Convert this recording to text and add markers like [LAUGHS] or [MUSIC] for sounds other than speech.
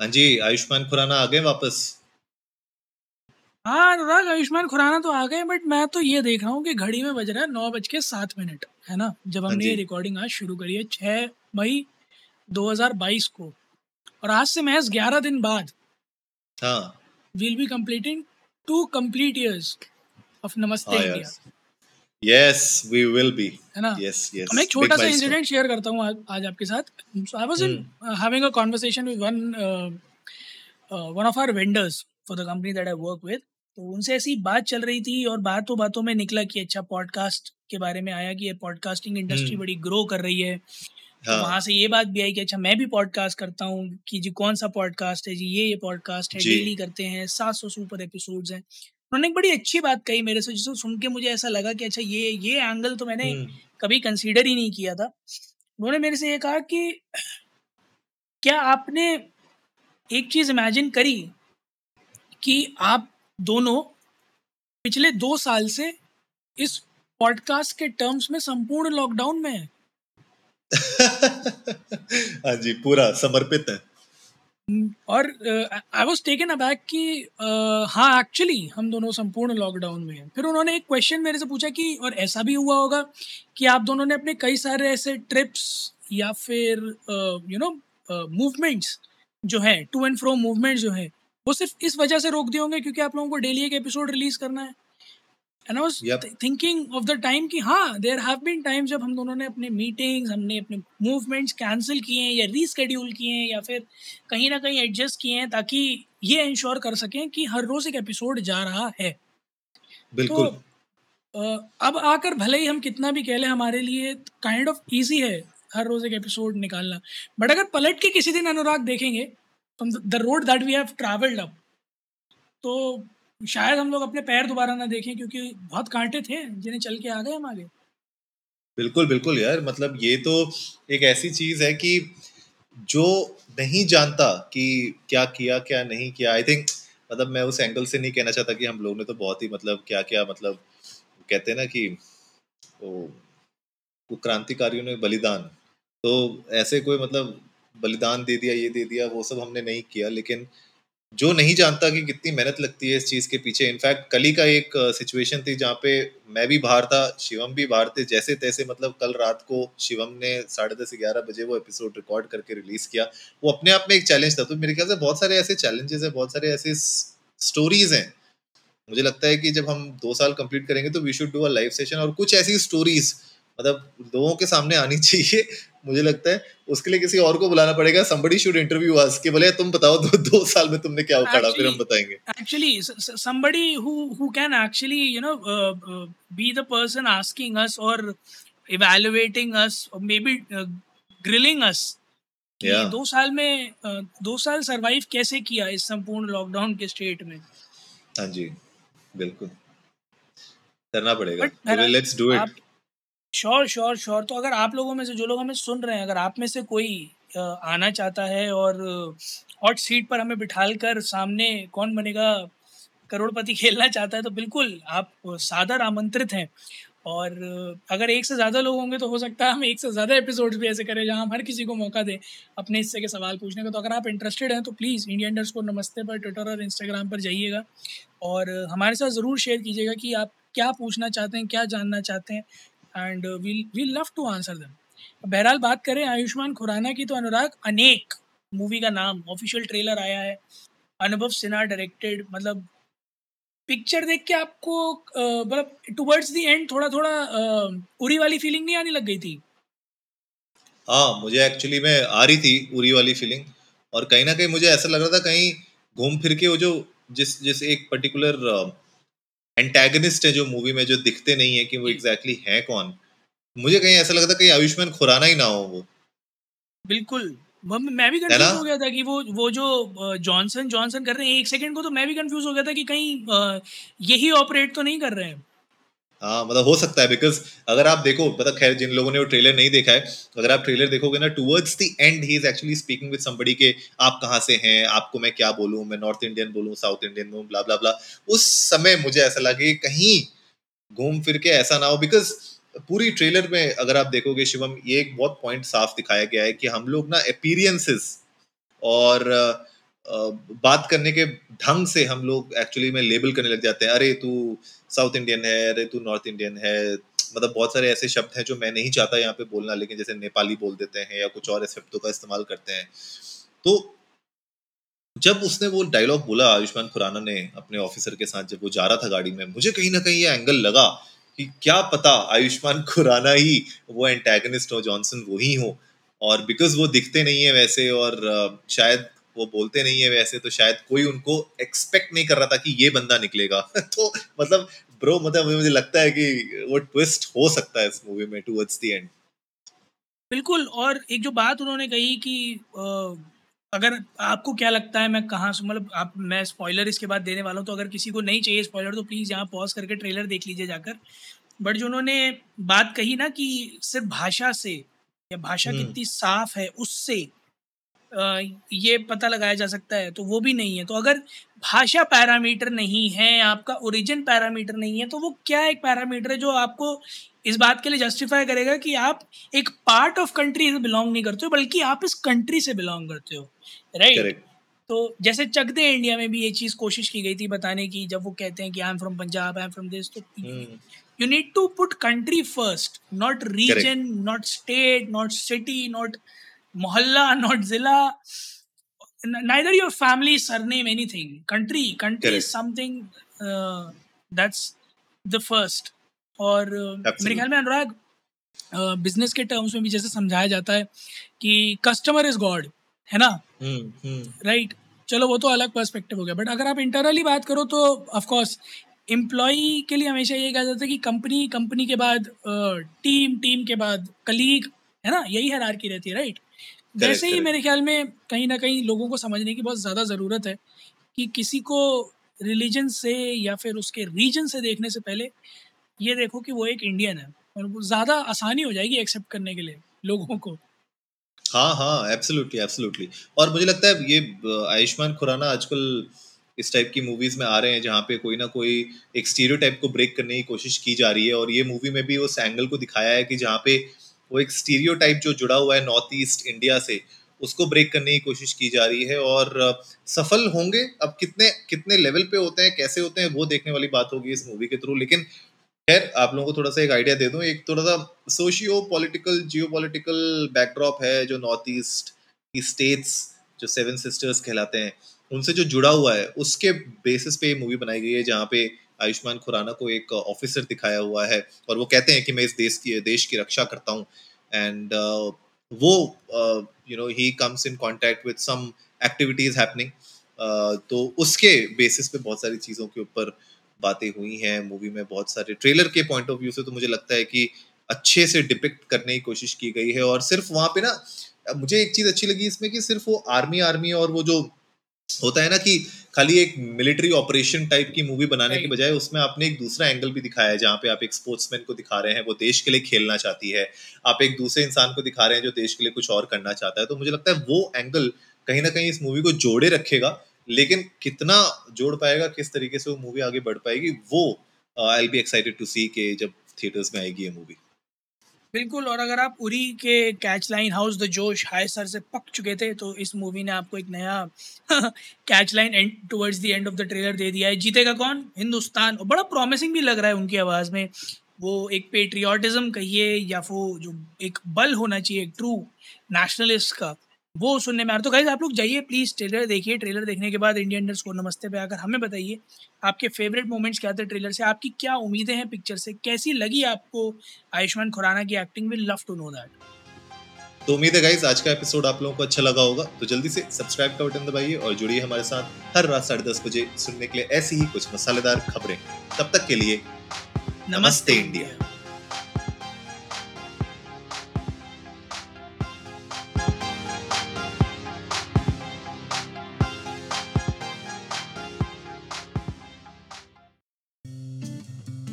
हाँ जी आयुष्मान खुराना आ गए वापस। हाँ अनुराग आयुष्मान खुराना तो आ गए बट मैं तो ये देख रहा हूँ कि घड़ी में बज रहा है नौ बज के सात मिनट है ना? जब हाँ हमने ये रिकॉर्डिंग आज शुरू करी है छः मई 2022 को और आज से महज 11 दिन बाद हाँ। completing two complete years of Namaste हाँ India. यार। यस वी विल बी है ना? यस यस तो मैं एक छोटा सा इंसिडेंट शेयर करता हूँ आज, आपके साथ. So I was in. Having a conversation with one one of our vendors for the company that I work with तो उनसे ऐसी बात चल रही थी और बातों बातों में निकला कि अच्छा पॉडकास्ट के बारे में आया कि ये पॉडकास्टिंग इंडस्ट्री हम्म। बड़ी ग्रो कर रही है। तो हाँ। वहाँ से ये बात भी आई कि अच्छा मैं भी पॉडकास्ट करता हूँ कि जी कौन सा पॉडकास्ट है? जी ये ये पॉडकास्ट है डेली करते हैं सात सौ सुपर एपिसोड्स हैं। उन्होंने एक बड़ी अच्छी बात कही मेरे से जिसको सुन के मुझे ऐसा लगा कि अच्छा ये ये एंगल तो मैंने हम्म, कभी कंसीडर ही नहीं किया था। उन्होंने मेरे से ये कहा कि क्या आपने एक चीज़ इमेजिन करी कि आप दोनों पिछले दो साल से इस पॉडकास्ट के टर्म्स में संपूर्ण लॉकडाउन में हैं? [LAUGHS] हाँ जी पूरा समर्पित है। और आई वॉज़ टेकन अबैक कि अ, हाँ एक्चुअली हम दोनों संपूर्ण लॉकडाउन में हैं। फिर उन्होंने एक क्वेश्चन मेरे से पूछा कि और ऐसा भी हुआ होगा कि आप दोनों ने अपने कई सारे ऐसे ट्रिप्स या फिर यू नो मूवमेंट्स जो हैं टू एंड फ्रो मूवमेंट्स जो हैं वो सिर्फ़ इस वजह से रोक दिए होंगे क्योंकि आप लोगों को डेली एक एपिसोड रिलीज़ करना है। And I was thinking of the time कि हाँ देर हैव बीन टाइम जब हम दोनों ने अपने मीटिंग्स हमने अपने मूवमेंट्स कैंसिल किए हैं या रीस्केड्यूल किए हैं या फिर कहीं ना कहीं एडजस्ट किए हैं ताकि ये इंश्योर कर सकें कि हर रोज़ एक एपिसोड जा रहा है। तो बिल्कुल अ, अब आकर भले ही हम कितना भी कह लें हमारे लिए काइंड ऑफ़ ईजी है हर रोज़ एक एपिसोड निकालना। बट अगर पलट के किसी दिन अनुराग देखेंगे the road that we have travelled up तो शायद हम लोग अपने पैर दोबारा ना देखें, क्योंकि बहुत कांटे थे जिन्हें चल के आ गए हम आगे बिल्कुल बिल्कुल यार। मतलब ये तो एक ऐसी चीज़ है कि जो नहीं जानता कि क्या किया, क्या नहीं किया आई थिंक मतलब मैं उस एंगल से नहीं कहना चाहता कि हम लोग ने तो बहुत ही मतलब क्या क्या मतलब कहते हैं ना कि वो क्रांतिकारियों ने बलिदान। तो ऐसे कोई मतलब बलिदान दे दिया, ये दे दिया, वो सब हमने नहीं किया, लेकिन जो नहीं जानता कि कितनी मेहनत लगती है इस चीज़ के पीछे। इनफैक्ट कल ही का एक सिचुएशन थी जहाँ पे मैं भी बाहर था, शिवम भी बाहर थे। जैसे तैसे मतलब कल रात को शिवम ने साढ़े दस ग्यारह बजे वो एपिसोड रिकॉर्ड करके रिलीज़ किया। वो अपने आप में एक चैलेंज था। तो मेरे ख्याल से बहुत सारे ऐसे चैलेंजेस है, बहुत सारे ऐसे स्टोरीज हैं। मुझे लगता है कि जब हम दो साल कंप्लीट करेंगे तो we should do a live session और कुछ ऐसी स्टोरीज मतलब लोगों के सामने आनी चाहिए मुझे लगता है उसके लिए किसी और को बुलाना पड़ेगा somebody should interview us कि बोले तुम बताओ दो, दो साल में तुमने क्या उखाड़ा फिर हम बताएँगे actually s- s- somebody who who can actually you know uh, uh, be the person asking us or evaluating us or maybe uh, grilling us कि Yeah. दो साल में uh, दो साल सरवाइव कैसे किया इस संपूर्ण लॉकडाउन के स्टेट में हाँ जी बिल्कुल करना पड़ेगा let's do it sure sure sure तो अगर आप लोगों में से, जो लोग हमें सुन रहे हैं, अगर आप में से कोई आना चाहता है और हॉट सीट पर हमें बिठाल कर सामने कौन बनेगा करोड़पति खेलना चाहता है तो बिल्कुल आप सादर आमंत्रित हैं। और अगर एक से ज़्यादा लोग होंगे तो हो सकता है हम एक से ज़्यादा एपिसोड्स भी ऐसे करें जहाँ हम हर किसी को मौका दें अपने हिस्से के सवाल पूछने का। तो अगर आप इंटरेस्टेड हैं तो प्लीज़ इंडिया इंडर्स को नमस्ते पर ट्विटर और इंस्टाग्राम पर जाइएगा। और हमारे साथ ज़रूर शेयर कीजिएगा कि आप क्या पूछना चाहते हैं, क्या जानना चाहते हैं। And we'll we'll love to answer them बहरहाल बात करें आयुष्मान खुराना की तो अनुराग अनेक मूवी का नाम ऑफिशियल ट्रेलर आया है। अनुभव सिन्हा डायरेक्टेड मतलब पिक्चर देख के आपको मतलब टुवर्ड्स द एंड थोड़ा थोड़ा अ, उरी वाली फीलिंग नहीं आने लग गई थी? हाँ मुझे एक्चुअली में आ रही थी उरी वाली फीलिंग और कहीं ना कहीं मुझे ऐसा लग रहा था कहीं घूम फिर के वो जो जिस जिस एक पर्टिकुलर एंटेगनिस्ट है जो मूवी में जो दिखते नहीं है कि वो एग्जैक्टली exactly है कौन। मुझे कहीं ऐसा लगता कहीं आयुष्मान खुराना ही ना हो वो। बिल्कुल। मैं भी कंफ्यूज हो गया था कि वो वो जो जॉनसन जॉनसन कर रहे हैं एक सेकंड को तो मैं भी कंफ्यूज हो गया था कि कहीं यही ऑपरेट तो नहीं कर रहे हैं। हाँ मतलब हो सकता है बिकॉज़ अगर आप देखो मतलब खैर जिन लोगों ने वो ट्रेलर नहीं देखा है अगर आप ट्रेलर देखोगे ना towards the end he is actually speaking with somebody के आप कहाँ से हैं आपको मैं क्या बोलूँ मैं नॉर्थ इंडियन बोलूँ साउथ इंडियन बोलूँ ब्ला ब्ला ब्ला उस समय मुझे ऐसा लगे कहीं घूम फिर के ऐसा ना हो बिकॉज़ पूरी ट्रेलर में अगर आप देखोगे शिवम ये एक बहुत पॉइंट साफ़ दिखाया गया है कि हम लोग ना अपीरियंसेस और अ, बात करने के ढंग से हम लोग एक्चुअली में लेबल करने लग जाते हैं, अरे, तू साउथ इंडियन है, अरे, तू नॉर्थ इंडियन है। मतलब बहुत सारे ऐसे शब्द हैं जो मैं नहीं चाहता यहाँ पे बोलना, लेकिन जैसे नेपाली बोल देते हैं या कुछ और ऐसे शब्दों का इस्तेमाल करते हैं। तो जब उसने वो डायलॉग बोला, आयुष्मान खुराना ने अपने ऑफिसर के साथ जब वो जा रहा था गाड़ी में, मुझे कहीं ना कहीं ये एंगल लगा कि क्या पता आयुष्मान खुराना ही वो एंटेगनिस्ट हो जॉनसन वही हो और बिकॉज़ वो दिखते नहीं है वैसे और शायद वो बोलते नहीं है वैसे तो शायद कोई उनको एक्सपेक्ट नहीं कर रहा था कि ये बंदा निकलेगा। [LAUGHS] तो मतलब ब्रो मतलब मुझे लगता है कि वो ट्विस्ट हो सकता है इस मूवी में टुवर्ड्स द एंड बिल्कुल और एक जो बात उन्होंने कही कि अगर आपको क्या लगता है मैं कहाँ से मतलब आप मैं स्पॉइलर इसके बाद देने वाला हूँ तो अगर किसी को नहीं चाहिए स्पॉइलर तो प्लीज़ यहाँ पॉज करके ट्रेलर देख लीजिए जाकर। बट जो उन्होंने बात कही ना कि सिर्फ़ भाषा से या भाषा हम्म। कितनी साफ़ है उससे ये पता लगाया जा सकता है तो वो भी नहीं है। तो अगर भाषा पैरामीटर नहीं है आपका ओरिजिन पैरामीटर नहीं है तो वो क्या एक पैरामीटर है जो आपको इस बात के लिए जस्टिफाई करेगा कि आप एक पार्ट ऑफ़ कंट्री से बिलोंग नहीं करते हो बल्कि आप इस कंट्री से बिलोंग करते हो। राइट करेक्ट तो जैसे चक दे इंडिया में भी ये चीज़ कोशिश की गई थी बताने की जब वो कहते हैं कि I am from Punjab I am from this तो you you to put country first not region not state not city not mohalla not zilla neither your family surname anything. Country country is correct something uh, that's the first. और uh, मेरे ख्याल में अनुराग business के terms में भी जैसे समझाया जाता है कि कस्टमर इज़ गॉड है ना? हम्म हम्म। राइट चलो वो तो अलग पर्सपेक्टिव हो गया। बट अगर आप इंटरनली बात करो तो ऑफ़ कोर्स एम्प्लॉई के लिए हमेशा ये कहा जाता है कि कंपनी कंपनी के बाद टीम टीम के बाद कलीग है ना? यही हरारकी रहती है राइट वैसे ही मेरे ख्याल में कहीं ना कहीं लोगों को समझने की बहुत ज़्यादा ज़रूरत है कि किसी को रिलीजन से या फिर उसके रीजन से देखने से पहले ये देखो कि वो एक इंडियन है और वो ज़्यादा आसानी हो जाएगी एक्सेप्ट करने के लिए लोगों को। हाँ हाँ एब्सोल्युटली एब्सोल्युटली और मुझे लगता है ये आयुष्मान खुराना आजकल इस टाइप की मूवीज़ में आ रहे हैं जहाँ पे कोई ना कोई एक स्टीरियोटाइप को ब्रेक करने की कोशिश की जा रही है और ये मूवी में भी उस एंगल को दिखाया है कि जहाँ पे वो एक स्टीरियोटाइप जो जुड़ा हुआ है नॉर्थ ईस्ट इंडिया से, उसको ब्रेक करने की कोशिश की जा रही है और सफल होंगे? अब कितने कितने लेवल पे होते हैं, कैसे होते हैं, वो देखने वाली बात होगी इस मूवी के थ्रू लेकिन खैर, आप लोगों को थोड़ा सा एक आइडिया दे दूँ, एक थोड़ा सा socio political geo political backdrop है जो नॉर्थ ईस्ट की स्टेट्स जो सेवन सिस्टर्स कहलाते हैं, उनसे जो जुड़ा हुआ है, उसके बेसिस पे मूवी बनाई गई है, जहाँ पे आयुष्मान खुराना को एक ऑफिसर दिखाया हुआ है और वो कहते हैं कि मैं इस देश की देश की रक्षा करता हूँ। एंड वो you know he comes in contact with some activities happening तो उसके बेसिस पे बहुत सारी चीज़ों के ऊपर बातें हुई हैं। मूवी में बहुत सारे ट्रेलर के पॉइंट ऑफ़ व्यू से तो मुझे लगता है कि अच्छे से डिपिक्ट करने की कोशिश की गई है। और सिर्फ़ वहाँ पे ना, मुझे एक चीज़ अच्छी लगी इसमें कि सिर्फ़ वो आर्मी आर्मी और वो जो होता है ना कि खाली एक मिलिट्री ऑपरेशन टाइप की मूवी बनाने की. बजाय उसमें आपने एक दूसरा एंगल भी दिखाया है जहाँ पे आप एक स्पोर्ट्समैन को दिखा रहे हैं वो देश के लिए खेलना चाहती है। आप एक दूसरे इंसान को दिखा रहे हैं जो देश के लिए कुछ और करना चाहता है। तो मुझे लगता है वो एंगल कहीं ना कहीं इस मूवी को जोड़े रखेगा लेकिन कितना जोड़ पाएगा किस तरीके से वो मूवी आगे बढ़ पाएगी वो I'll be excited to see के जब थिएटर्स में आएगी ये मूवी बिल्कुल, और अगर आप उरी के कैच लाइन हाउस द जोश हाय सर से पक चुके थे तो इस मूवी ने आपको एक नया catch line and towards the end of the trailer दे दिया है। जीतेगा कौन? हिंदुस्तान। और बड़ा प्रॉमिसिंग भी लग रहा है उनकी आवाज़ में। वो एक पेट्रियाटिज़म कहिए, या वो जो एक बल होना चाहिए, एक ट्रू नेशनलिस्ट का। वो सुनने में आ रहा तो गाइज़ आप लोग जाइए प्लीज़ ट्रेलर देखिए। ट्रेलर देखने के बाद इंडियन इंडर्स को नमस्ते पे आकर हमें बताइए आपके फेवरेट मोमेंट्स क्या थे ट्रेलर से? आपकी क्या उम्मीदें हैं पिक्चर से? कैसी लगी आपको आयुष्मान खुराना की acting will love to know that तो उम्मीद है गाइज़ आज का एपिसोड आप लोगों को अच्छा लगा होगा। तो जल्दी से सब्सक्राइब का बटन दबाइए और जुड़िए हमारे साथ हर रात साढ़े दस बजे सुनने के लिए ऐसी ही कुछ मसालेदार खबरें। तब तक के लिए नमस्ते इंडिया